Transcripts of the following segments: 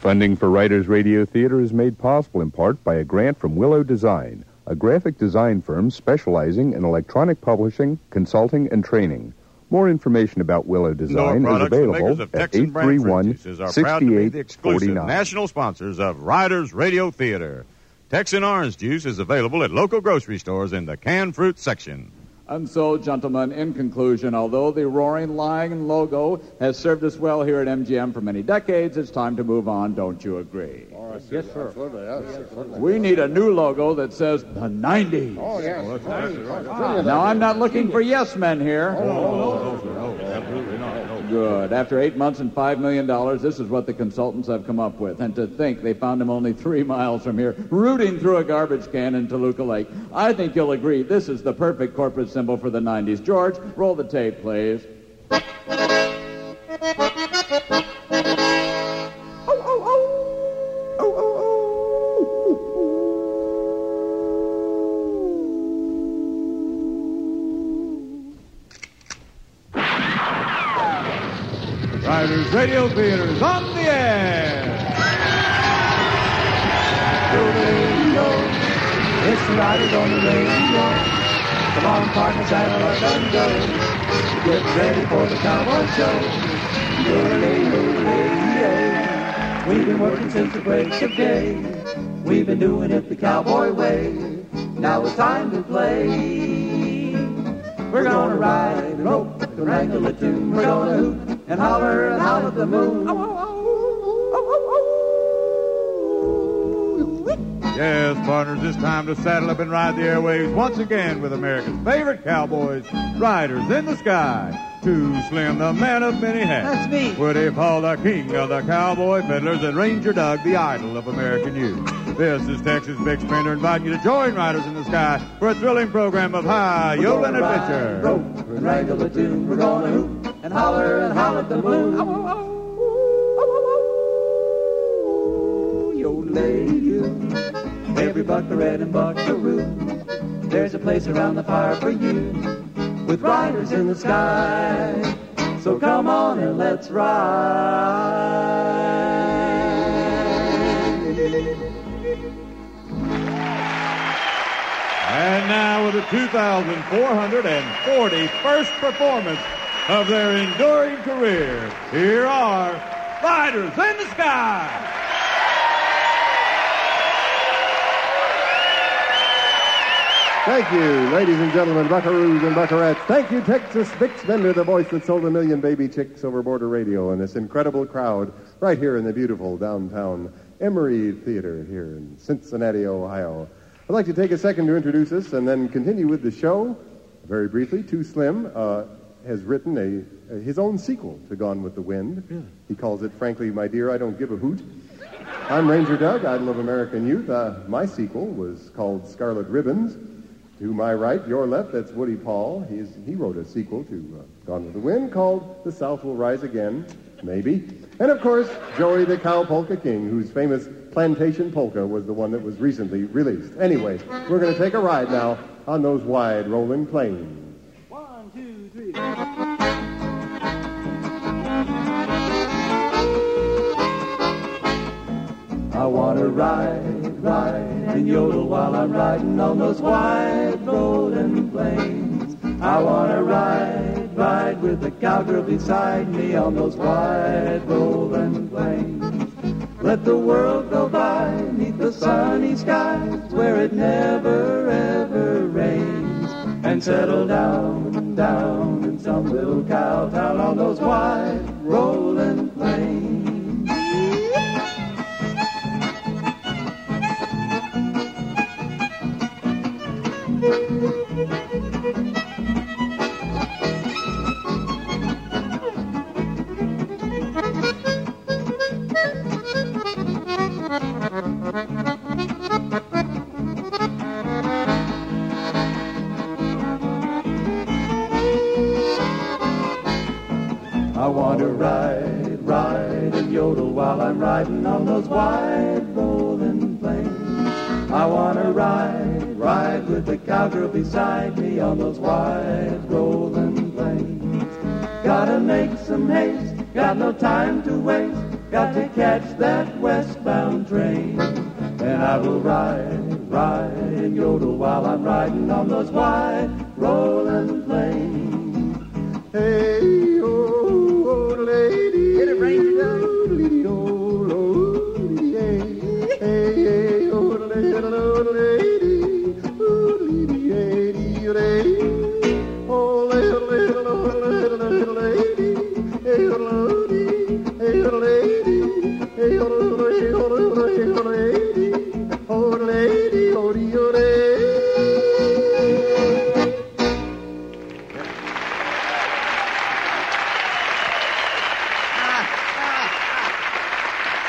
Funding for Riders Radio Theater is made possible in part by a grant from Willow Design, a graphic design firm specializing in electronic publishing, consulting, and training. More information about Willow Design is available at 831 6849. National sponsors of Riders Radio Theater. Texsun Orange Juice is available at local grocery stores in the canned fruit section. And so, gentlemen, in conclusion, although the Roaring Lion logo has served us well here at MGM for many decades, it's time to move on. Don't you agree? Yes, sir. Absolutely. We need a new logo that says the 90s. Oh, yes. Now, I'm not looking for yes men here. Good. After eight months and $5 million, this is what the consultants have come up with. And to think they found him only three miles from here, rooting through a garbage can in Toluca Lake. I think you'll agree this is the perfect corporate symbol for the 90s. George, roll the tape, please. On the air. Radio, It's the riders on the radio. Come on, partner, saddle up and go. Get ready for the cowboy show. Yodelay, yodelay, We've been working since the break of day. We've been doing it the cowboy way. Now it's time to play. We're gonna ride and rope and wrangle a tune. We're gonna hoot and holler and howl at the moon. Yes, partners, it's time to saddle up and ride the airwaves once again with America's favorite cowboys, Riders in the Sky. Too Slim, the man of many hats. That's me. Woody Paul, the king of the cowboy fiddlers, and Ranger Doug, the idol of American youth. This is Texas Bix Bender inviting you to join Riders in the Sky for a thrilling program of high yodeling adventure. Rope and wrangle the tune. We're gonna hoop and holler and holler at the moon. Yodelay, you. Every buckaroo and buckaroo. There's a place around the fire for you. With riders in the sky. So come on and let's ride. And now with the 2,441st performance of their enduring career, here are Riders in the Sky. Thank you, ladies and gentlemen, buckaroos and buckarettes. Thank you, Texas Bix Bender, the voice that sold a million baby chicks over border radio, and this incredible crowd right here in the beautiful downtown Emery Theater here in Cincinnati, Ohio. I'd like to take a second to introduce us and then continue with the show. Very briefly, Too Slim uh, has written a, a his own sequel to Gone with the Wind. Really? He calls it, frankly, My Dear, I Don't Give a Hoot. I'm Ranger Doug, Idol of American Youth. Uh, my sequel was called Scarlet Ribbons. To my right, your left, that's Woody Paul. He's, he wrote a sequel to uh, Gone with the Wind called The South Will Rise Again, maybe. And of course, Joey the Cow Polka King, whose famous Plantation Polka was the one that was recently released. Anyway, we're going to take a ride now on those wide rolling plains. One, two, three. I want to ride, ride, and yodel while I'm riding on those wide rolling plains. I want to ride, ride with the cowgirl beside me on those wide rolling plains. Let the world go by neath the sunny skies where it never ever rains. And settle down, down in some little cow town on those wide rolling want to ride, ride and yodel while I'm riding on those wide rolling plains. I want to ride, ride with the cowgirl beside me on those wide rolling plains. Gotta make some haste, got no time to waste. got to catch that westbound train. And I will ride, ride and yodel while I'm riding on those wide rolling plains. Hey,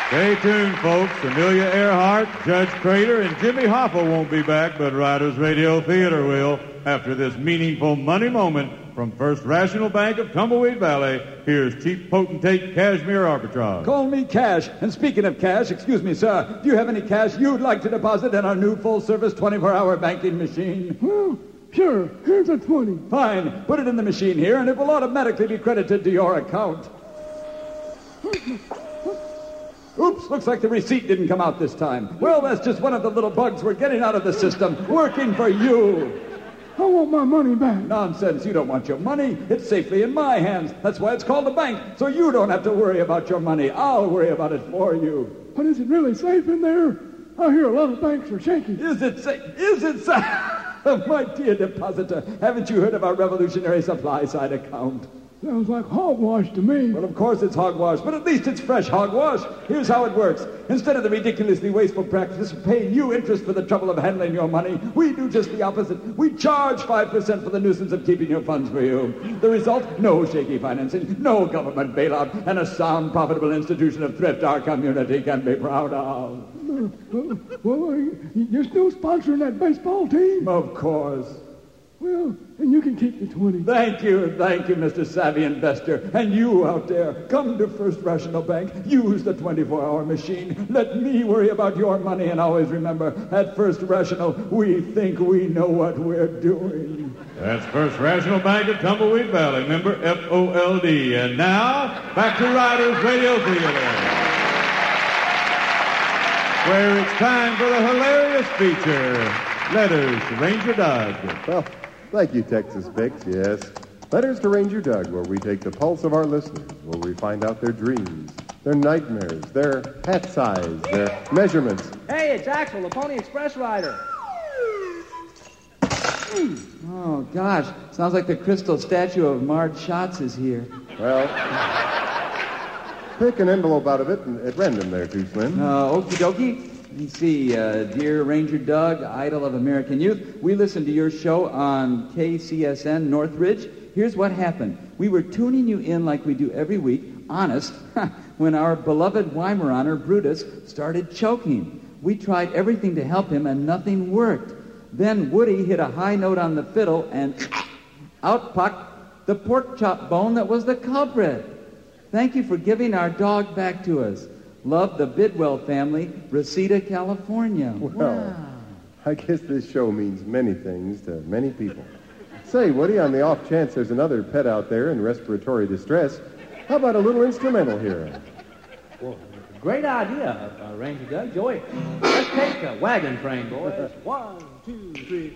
Stay tuned, folks. Amelia Earhart, Judge Crater, and Jimmy Hoffa won't be back, but Riders Radio Theater will. After this meaningful money moment from First Rational Bank of Tumbleweed Valley, here's Chief Potentate Cashmere Arbitrage. Call me Cash. And speaking of cash, excuse me, sir, do you have any cash you'd like to deposit in our new full-service 24-hour banking machine? Well, sure. Here's a 20. Fine. Put it in the machine here, and it will automatically be credited to your account. Oops, looks like the receipt didn't come out this time. Well, that's just one of the little bugs we're getting out of the system, working for you. I want my money back. Nonsense, you don't want your money. It's safely in my hands. That's why it's called a bank, so you don't have to worry about your money. I'll worry about it for you. But is it really safe in there? I hear a lot of banks are shaky. Is it safe? Is it safe? My dear depositor, haven't you heard of our revolutionary supply side account? Sounds like hogwash to me. Well, of course it's hogwash, but at least it's fresh hogwash. Here's how it works. Instead of the ridiculously wasteful practice of paying you interest for the trouble of handling your money, we do just the opposite. We charge 5% for the nuisance of keeping your funds for you. The result? No shaky financing, no government bailout, and a sound, profitable institution of thrift our community can be proud of. Uh, well, you're still sponsoring that baseball team? Of course. Well, and you can keep the 20. Thank you, thank you, Mr. Savvy Investor. And you out there, come to First Rational Bank. Use the 24-hour machine. Let me worry about your money. And always remember, at First Rational, we think we know what we're doing. That's First Rational Bank of Tumbleweed Valley, member FOLD. And now, back to Riders Radio Theater. Where it's time for the hilarious feature, Letters to Ranger Doug. Well, thank you, Texas Bix. Yes. Letters to Ranger Doug, where we take the pulse of our listeners, where we find out their dreams, their nightmares, their hat size, their measurements. Hey, it's Axel, the Pony Express rider. Oh, gosh. Sounds like the crystal statue of Marge Schott is here. Well, pick an envelope out of it and, at random there, too, Slim. Uh, okie dokie. Let me see. Uh, dear Ranger Doug, idol of American youth, we listened to your show on KCSN Northridge. Here's what happened. We were tuning you in like we do every week, honest, when our beloved Weimaraner, Brutus, started choking. We tried everything to help him, and nothing worked. Then Woody hit a high note on the fiddle, and out popped the pork chop bone that was the culprit. Thank you for giving our dog back to us. Love the Bidwell family, Reseda, California. Well, I guess this show means many things to many people. Say, Woody, on the off chance there's another pet out there in respiratory distress, how about a little instrumental here? Well, great idea, uh, Ranger Doug. Joey, let's take a wagon train, boys. One, two, three.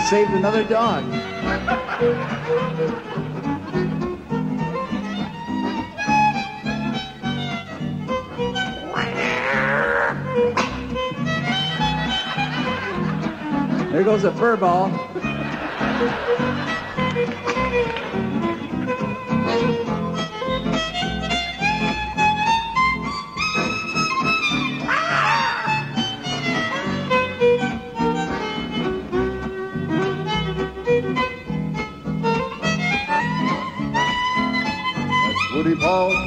Saved another dog. There goes a fur ball.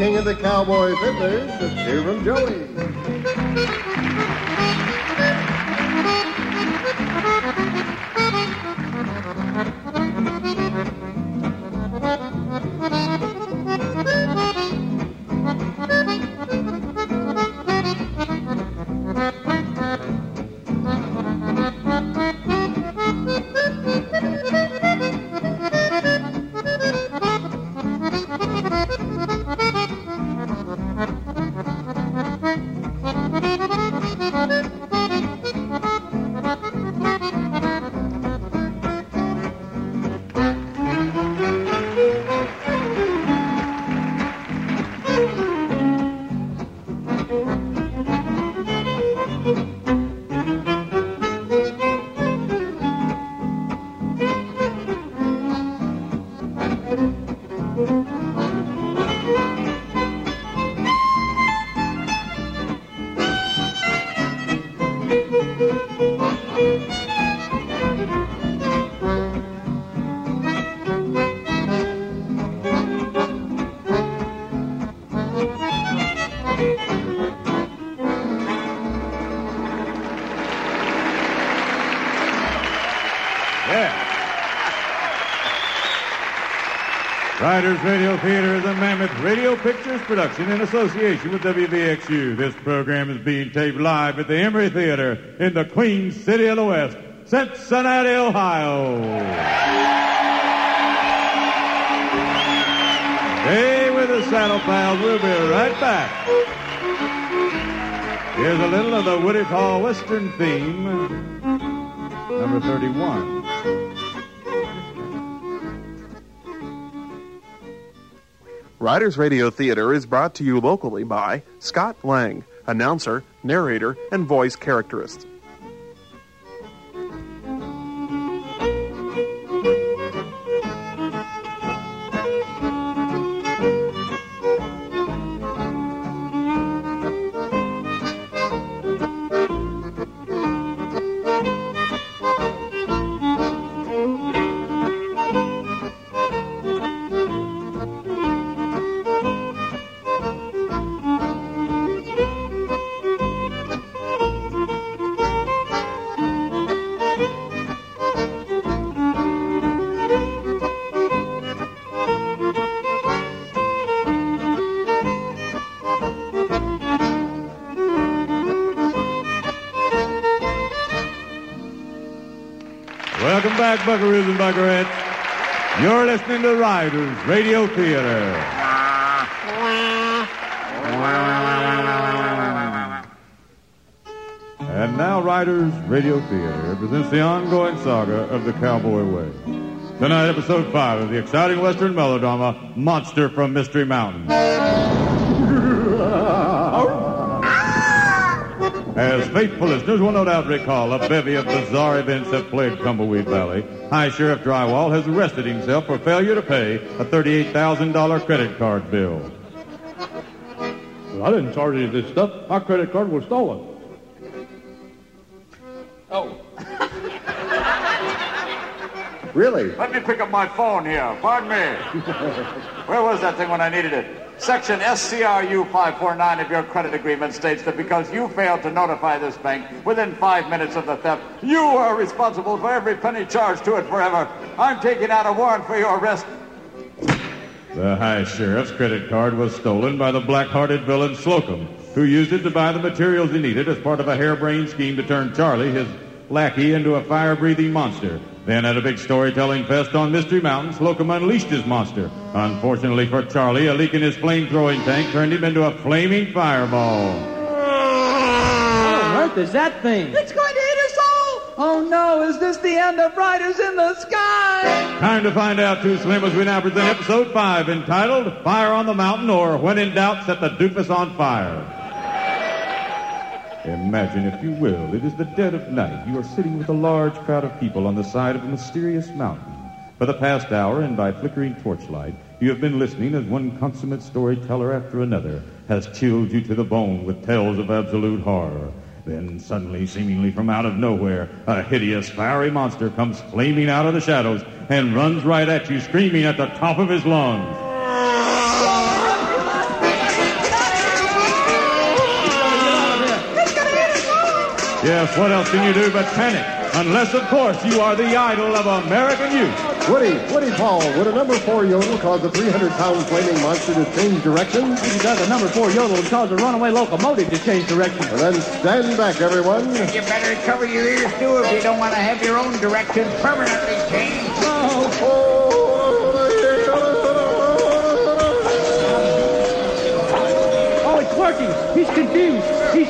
King of the cowboy fiddlers. Let's hear from Joey. Yeah. Radio Theater is a Mammoth Radio Pictures production in association with WVXU. This program is being taped live at the Emery Theater in the Queen City of the West, Cincinnati, Ohio. Stay with the Saddle Pals. We'll be right back. Here's a little of the Woody Paul Western theme, number 31. Riders Radio Theater is brought to you locally by Scott Lang, announcer, narrator, and voice characterist. Buckaroos and Buckarettes. You're listening to Riders Radio Theater. And now, Riders Radio Theater presents the ongoing saga of the Cowboy Way. Tonight, episode five of the exciting Western melodrama, Monster from Mystery Mountain. As faithful listeners will no doubt recall, a bevy of bizarre events have plagued Tumbleweed Valley. High Sheriff Drywall has arrested himself for failure to pay a $38,000 credit card bill. Well, I didn't charge any of this stuff. My credit card was stolen. Oh. really? Let me pick up my phone here. Pardon me. Where was that thing when I needed it? Section SCRU 549 of your credit agreement states that because you failed to notify this bank within five minutes of the theft, you are responsible for every penny charged to it forever. I'm taking out a warrant for your arrest. The High Sheriff's credit card was stolen by the black-hearted villain Slocum, who used it to buy the materials he needed as part of a harebrained scheme to turn Charlie, his lackey, into a fire-breathing monster. Then at a big storytelling fest on Mystery Mountain, Slocum unleashed his monster. Unfortunately for Charlie, a leak in his flame-throwing tank turned him into a flaming fireball. What on earth is that thing? It's going to hit us all! Oh no, is this the end of Riders in the Sky? Time to find out, too, Slim, as we now present episode 5, entitled Fire on the Mountain, or When in Doubt, Set the Doofus on Fire. Imagine, if you will, it is the dead of night. You are sitting with a large crowd of people on the side of a mysterious mountain. For the past hour, and by flickering torchlight, you have been listening as one consummate storyteller after another has chilled you to the bone with tales of absolute horror. Then suddenly, seemingly from out of nowhere, a hideous, fiery monster comes flaming out of the shadows and runs right at you, screaming at the top of his lungs. Yes, what else can you do but panic? Unless, of course, you are the idol of American youth. Woody, Woody Paul, would a number four yodel cause a 300-pound flaming monster to change direction? He does a number four yodel and cause a runaway locomotive to change direction. And then stand back, everyone. You better cover your ears, too, if you don't want to have your own direction permanently changed. Oh,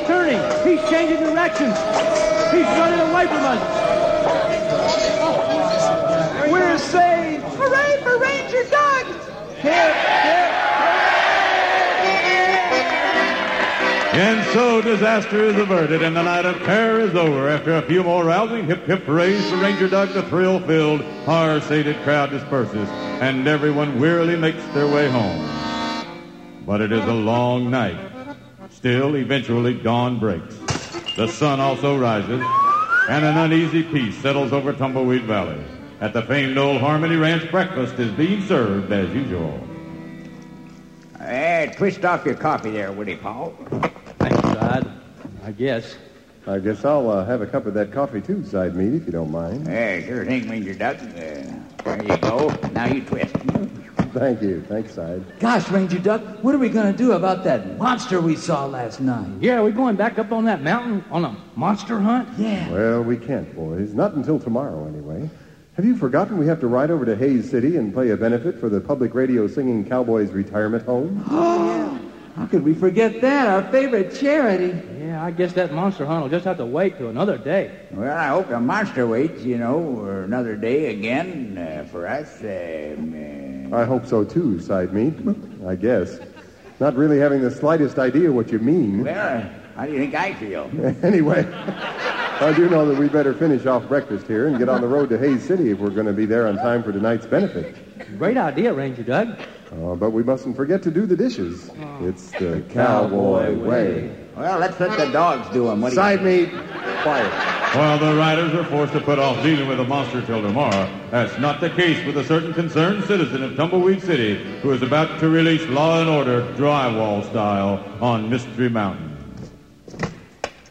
turning. He's changing directions. He's running away from us. We're saved! Hooray for Ranger Doug! Hip, hip, And so disaster is averted and the night of terror is over. After a few more rousing hip hip hoorays for Ranger Doug, the thrill-filled, horror-sated crowd disperses and everyone wearily makes their way home. But it is a long night. Still, eventually dawn breaks. The sun also rises and an uneasy peace settles over Tumbleweed Valley. At the famed old Harmony Ranch, breakfast is being served as usual. Eh, twist off your coffee there, Woody Paul. Thanks, Side. I guess. I guess I'll uh, have a cup of that coffee too, side meat, if you don't mind. Eh, sure thing, Ranger Doug. Uh, there you go. Now you twist. Thank you. Thanks, side. Gosh, Ranger Doug, what are we going to do about that monster we saw last night? Yeah, are we going back up on that mountain on a monster hunt? Yeah. Well, we can't, boys. Not until tomorrow, anyway. Have you forgotten we have to ride over to Hayes City and play a benefit for the public radio singing cowboys retirement home? Oh, yeah. how could we forget that? Our favorite charity. Yeah, I guess that monster hunt will just have to wait till another day. Well, I hope the monster waits, you know, another day again uh, for us. Um, I hope so too, side meat. I guess. Not really having the slightest idea what you mean. well, how do you think I feel? anyway, I do know that we better finish off breakfast here and get on the road to Hayes City if we're going to be there on time for tonight's benefit. Great idea, Ranger Doug. Uh, but we mustn't forget to do the dishes. It's the cowboy way. Well, let's let the dogs do them. What do you Side meat, quiet. While the riders are forced to put off dealing with the monster till tomorrow, that's not the case with a certain concerned citizen of Tumbleweed City who is about to release Law and Order drywall style on Mystery Mountain.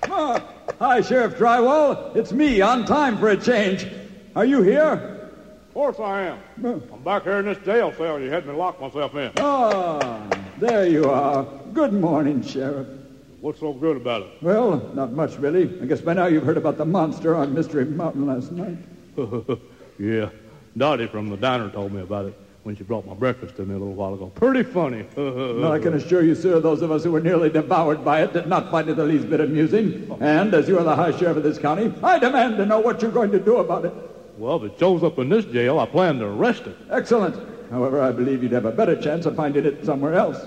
Ah, hi, Sheriff Drywall. It's me, on time for a change. Are you here? Of course I am. I'm back here in this jail cell. You had me lock myself in. Ah, there you are. Good morning, Sheriff. What's so good about it? Well, not much, really. I guess by now you've heard about the monster on Mystery Mountain last night. yeah, Dottie from the diner told me about it when she brought my breakfast to me a little while ago. Pretty funny. Well, I can assure you, sir, those of us who were nearly devoured by it did not find it the least bit amusing. And as you are the high sheriff of this county, I demand to know what you're going to do about it. Well, if it shows up in this jail, I plan to arrest it. Excellent. However, I believe you'd have a better chance of finding it somewhere else.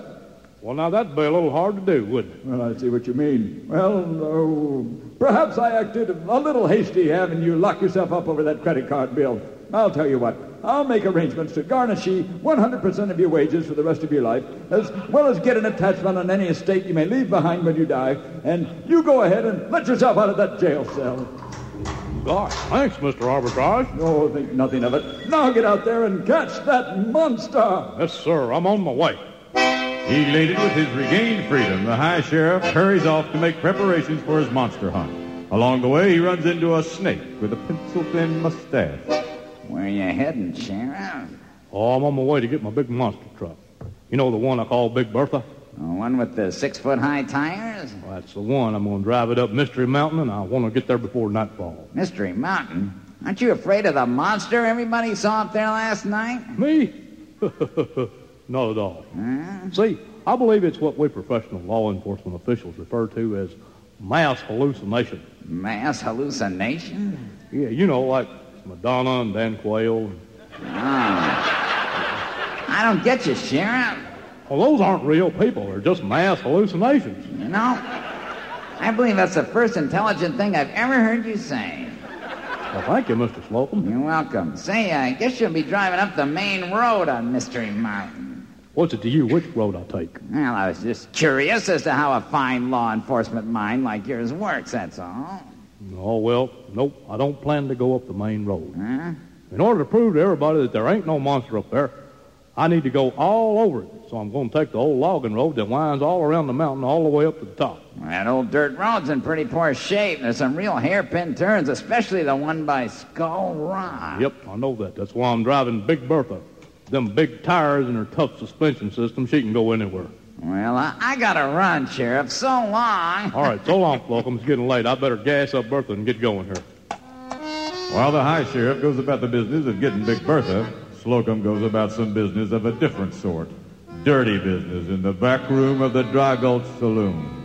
Well, now that'd be a little hard to do, wouldn't it? Well, I see what you mean. Well, oh, perhaps I acted a little hasty having you lock yourself up over that credit card bill. I'll tell you what. I'll make arrangements to garnish you 100% of your wages for the rest of your life, as well as get an attachment on any estate you may leave behind when you die. And you go ahead and let yourself out of that jail cell. Gosh, thanks, Mr. Arbitrage. Oh, think nothing of it. Now get out there and catch that monster. Yes, sir. I'm on my way. Elated with his regained freedom, the High Sheriff hurries off to make preparations for his monster hunt. Along the way, he runs into a snake with a pencil-thin mustache. Where you heading, Sheriff? Oh, I'm on my way to get my big monster truck. You know the one I call Big Bertha? The one with the six-foot-high tires? Well, that's the one. I'm going to drive it up Mystery Mountain, and I want to get there before nightfall. Mystery Mountain? Aren't you afraid of the monster everybody saw up there last night? Me? Not at all. See, I believe it's what we professional law enforcement officials refer to as mass hallucination. Mass hallucination? Yeah, you know, like Madonna and Dan Quayle. Oh. I don't get you, Sheriff. Well, those aren't real people. They're just mass hallucinations. You know, I believe that's the first intelligent thing I've ever heard you say. Well, thank you, Mr. Slocum. You're welcome. Say, I guess you'll be driving up the main road on Mystery Mountain. What's it to you which road I take? Well, I was just curious as to how a fine law enforcement mind like yours works, that's all. Oh, well, nope. I don't plan to go up the main road. Huh? In order to prove to everybody that there ain't no monster up there, I need to go all over it. So I'm going to take the old logging road that winds all around the mountain all the way up to the top. That old dirt road's in pretty poor shape. There's some real hairpin turns, especially the one by Skull Rock. Yep, I know that. That's why I'm driving Big Bertha. Them big tires and her tough suspension system, she can go anywhere. Well, I, I gotta run, Sheriff. So long. All right, so long, Slocum. It's getting late. I better gas up Bertha and get going here. While the high sheriff goes about the business of getting Big Bertha, Slocum goes about some business of a different sort. Dirty business in the back room of the Dry Gulch Saloon.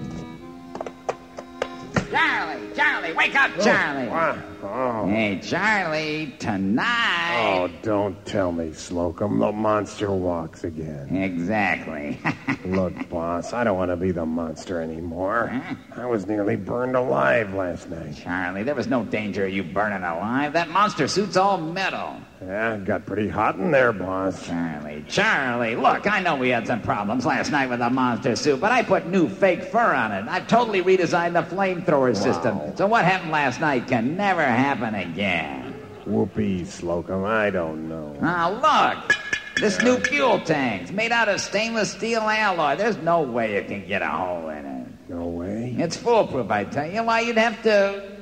Wake up, oh, Charlie. Oh. Hey, Charlie, tonight. Oh, don't tell me, Slocum. The monster walks again. Exactly. Look, boss, I don't want to be the monster anymore. I was nearly burned alive last night. Charlie, there was no danger of you burning alive. That monster suit's all metal. Yeah, it got pretty hot in there, boss. Charlie, Charlie, look, I know we had some problems last night with the monster suit, but I put new fake fur on it. I've totally redesigned the flamethrower system. So what happened last night can never happen again. Whoopee, Slocum, I don't know. Now look, this new fuel tank's made out of stainless steel alloy. There's no way you can get a hole in it. No way? It's foolproof, I tell you. Why, you'd have to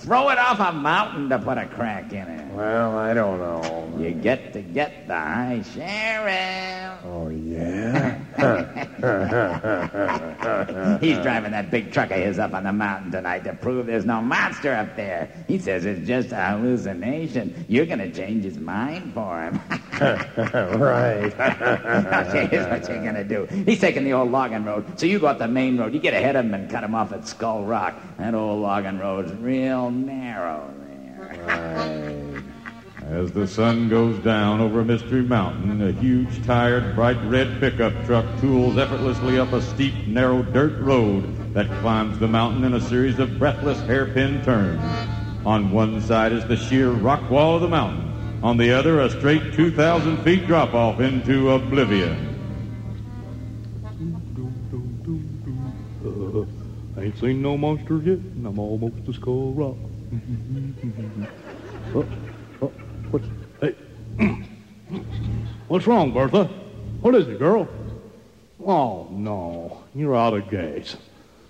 throw it off a mountain to put a crack in it. Well, I don't know. You get to get the high sheriff. Oh, yeah? He's driving that big truck of his up on the mountain tonight to prove there's no monster up there. He says it's just a hallucination. You're going to change his mind for him. right. okay, here's what you're going to do. He's taking the old logging road, so you go up the main road. You get ahead of him and cut him off at Skull Rock. That old logging road's real narrow there. As the sun goes down over Mystery Mountain, a huge, tired, bright red pickup truck tools effortlessly up a steep, narrow dirt road that climbs the mountain in a series of breathless hairpin turns. On one side is the sheer rock wall of the mountain. On the other, a straight 2,000 feet drop off into oblivion. Uh, I ain't seen no monsters yet, and I'm almost to Skull Rock. oh, oh, what's, hey, what's wrong, Bertha? What is it, girl? Oh, no, you're out of gas.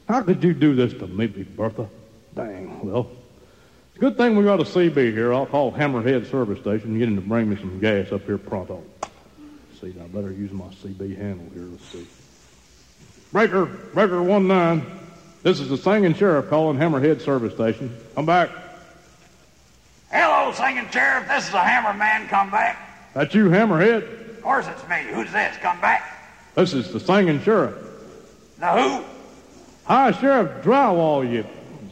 How could you do this to me, Bertha? Dang, well, it's a good thing we got a CB here. I'll call Hammerhead Service Station and get him to bring me some gas up here pronto. See, I better use my CB handle here. Let's see. Breaker, breaker one nine. This is the singing sheriff calling Hammerhead Service Station. Come back. Hello, singing sheriff. This is a hammer man. Come back. That you, Hammerhead? Of course it's me. Who's this? Come back. This is the singing sheriff. The who? Hi, Sheriff Drywall, you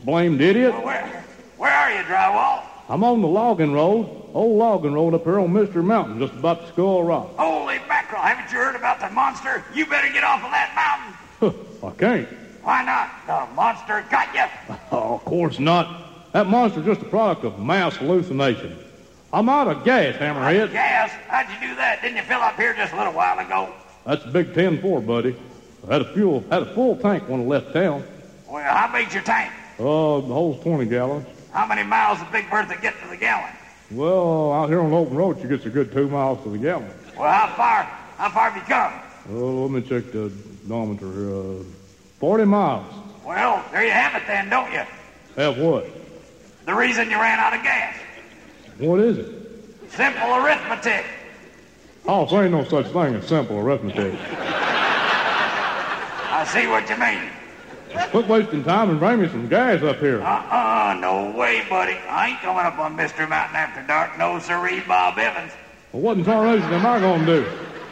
blamed idiot. Well, where, where are you, Drywall? I'm on the logging road, old logging road up here on Mr. Mountain, just about to Skull Rock. Holy mackerel! Haven't you heard about the monster? You better get off of that mountain. I can't. Why not? The monster got you. Oh, of course not. That monster's just a product of mass hallucination. I'm out of gas, Hammerhead. Gas? How'd you do that? Didn't you fill up here just a little while ago? That's a big 10-4, buddy. I had a fuel, had a full tank when I left town. Well, how big's your tank? Uh, the hole's 20 gallons. How many miles does Big Bertha get to the gallon? Well, out here on the open road, she gets a good two miles to the gallon. Well, how far? How far have you come? Oh, let me check the odometer here. Uh, 40 miles. Well, there you have it then, don't you? Have what? The reason you ran out of gas. What is it? Simple arithmetic. Oh, there ain't no such thing as simple arithmetic. I see what you mean. Quit wasting time and bring me some gas up here. Uh-uh, no way, buddy. I ain't coming up on Mystery Mountain after dark. No siree, Bob Evans. Well, what in tarnation am I going to do?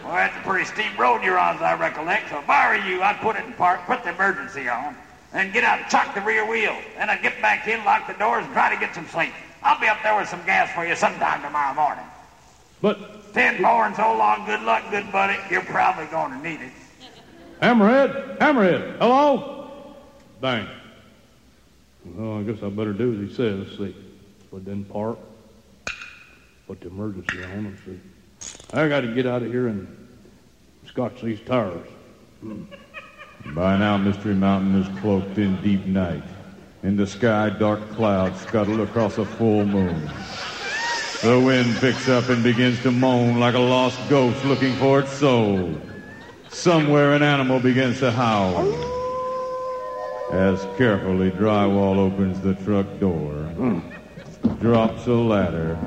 Well, that's a pretty steep road you're on, as I recollect. So if I were you, I'd put it in park, put the emergency on, and get out and chuck the rear wheel. Then I'd get back in, lock the doors, and try to get some sleep. I'll be up there with some gas for you sometime tomorrow morning. But... Ten and so long. Good luck, good buddy. You're probably going to need it. Hammerhead? Hammerhead? Hello? Bang. Well, I guess I better do as he says. Let's see. It in park. Put the emergency on. Let's see. I got to get out of here and scotch these tires. Hmm. By now, Mystery Mountain is cloaked in deep night. In the sky, dark clouds scuttle across a full moon. The wind picks up and begins to moan like a lost ghost looking for its soul. Somewhere an animal begins to howl. As carefully Drywall opens the truck door, drops a ladder,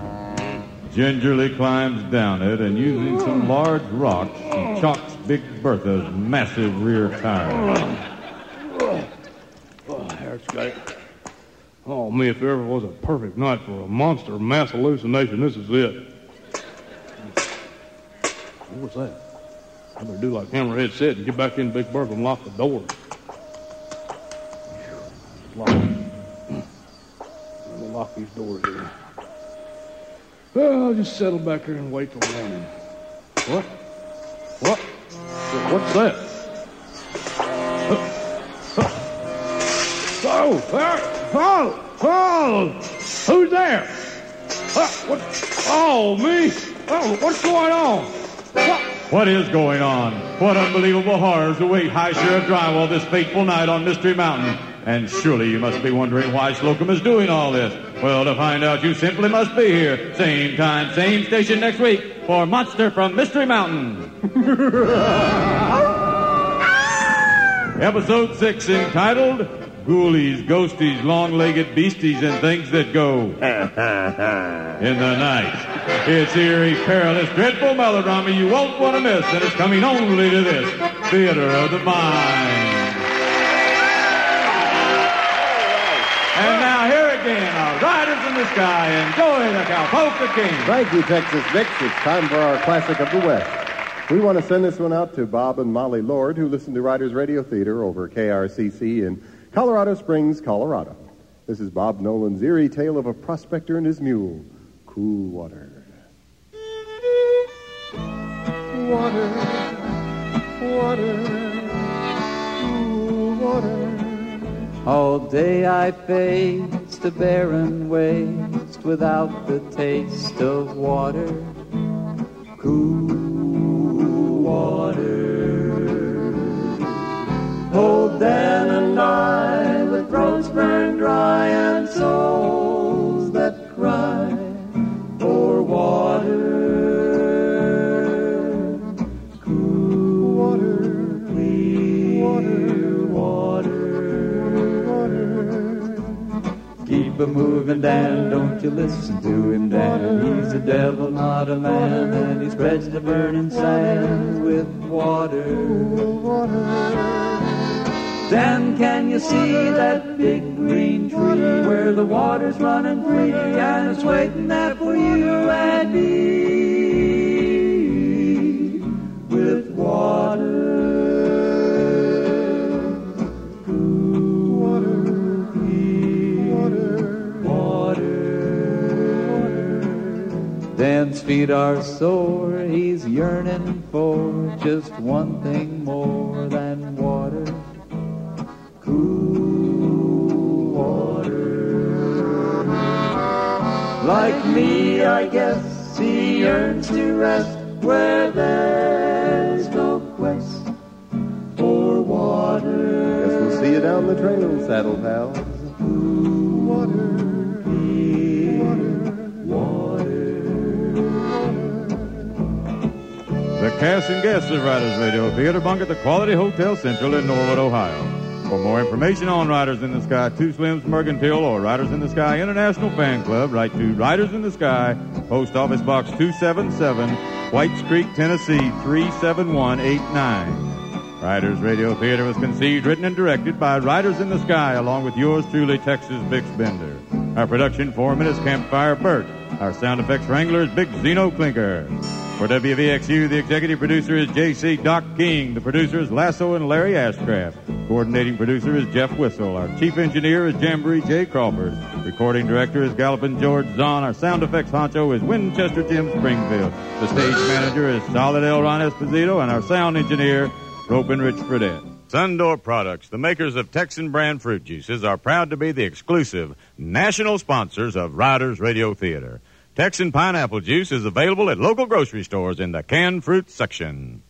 gingerly climbs down it, and using some large rocks, he chocks Big Bertha's massive rear tire. Oh. Oh, me, if there ever was a perfect night for a monster mass hallucination, this is it. What was that? I better do like Hammerhead said and get back in Big Bertha and lock the door. Lock. Let me lock these doors here. Well, I'll just settle back here and wait till morning. What? What? What's that? Oh, oh, oh, who's there? What? Oh, me? Oh, what's going on? What is going on? What unbelievable horrors await High Sheriff Drywall this fateful night on Mystery Mountain? And surely you must be wondering why Slocum is doing all this. Well, to find out, you simply must be here. Same time, same station next week for Monster from Mystery Mountain. Episode 6 entitled Ghoulies, Ghosties, Long-Legged Beasties, and Things That Go in the Night. It's eerie, perilous, dreadful melodrama you won't want to miss, and it's coming only to this Theater of the Mind. And now here again are Riders in the Sky and Joey the Cowpoke King. Thank you, Texas Bix. It's time for our classic of the West. We want to send this one out to Bob and Molly Lord, who listen to Riders Radio Theater over KRCC in Colorado Springs, Colorado. This is Bob Nolan's eerie tale of a prospector and his mule, Cool Water. Water, water, cool water. All day I faced a barren waste without the taste of water. Cool water. Old Dan and I, with throats burned dry and souls A moving, Dan, don't you listen to him, Dan. He's a devil, not a man, and he spreads the burning sand with water. Dan, can you see that big green tree where the water's running free and it's waiting there for you and me feet are sore, he's yearning for just one thing more than water. Cool water. Like me, I guess he yearns to rest where there's no quest for water. Guess we'll see you down the trail, saddle pals. Cast and guests of Riders Radio Theater bunk at the Quality Hotel Central in Norwood, Ohio. For more information on Riders in the Sky, Two Slims Mercantile, or Riders in the Sky International Fan Club, write to Riders in the Sky, Post Office Box 277, Whites Creek, Tennessee 37189. Riders Radio Theater was conceived, written, and directed by Riders in the Sky, along with yours truly, Texas Bix Bender. Our production foreman is Campfire Burt. Our sound effects wrangler is Big Zeno Clinker. For WVXU, the executive producer is J.C. Doc King. The producer is Lasso and Larry Ashcraft. Coordinating producer is Jeff Whistle. Our chief engineer is Jamboree J. Crawford. Recording director is Gallopin' George Zahn. Our sound effects honcho is Winchester Jim Springfield. The stage manager is Solid L. Ron Esposito. And our sound engineer, Ropin' Rich Fredette. Sundor Products, the makers of Texsun brand fruit juices, are proud to be the exclusive national sponsors of Riders Radio Theater. Texsun pineapple juice is available at local grocery stores in the canned fruit section.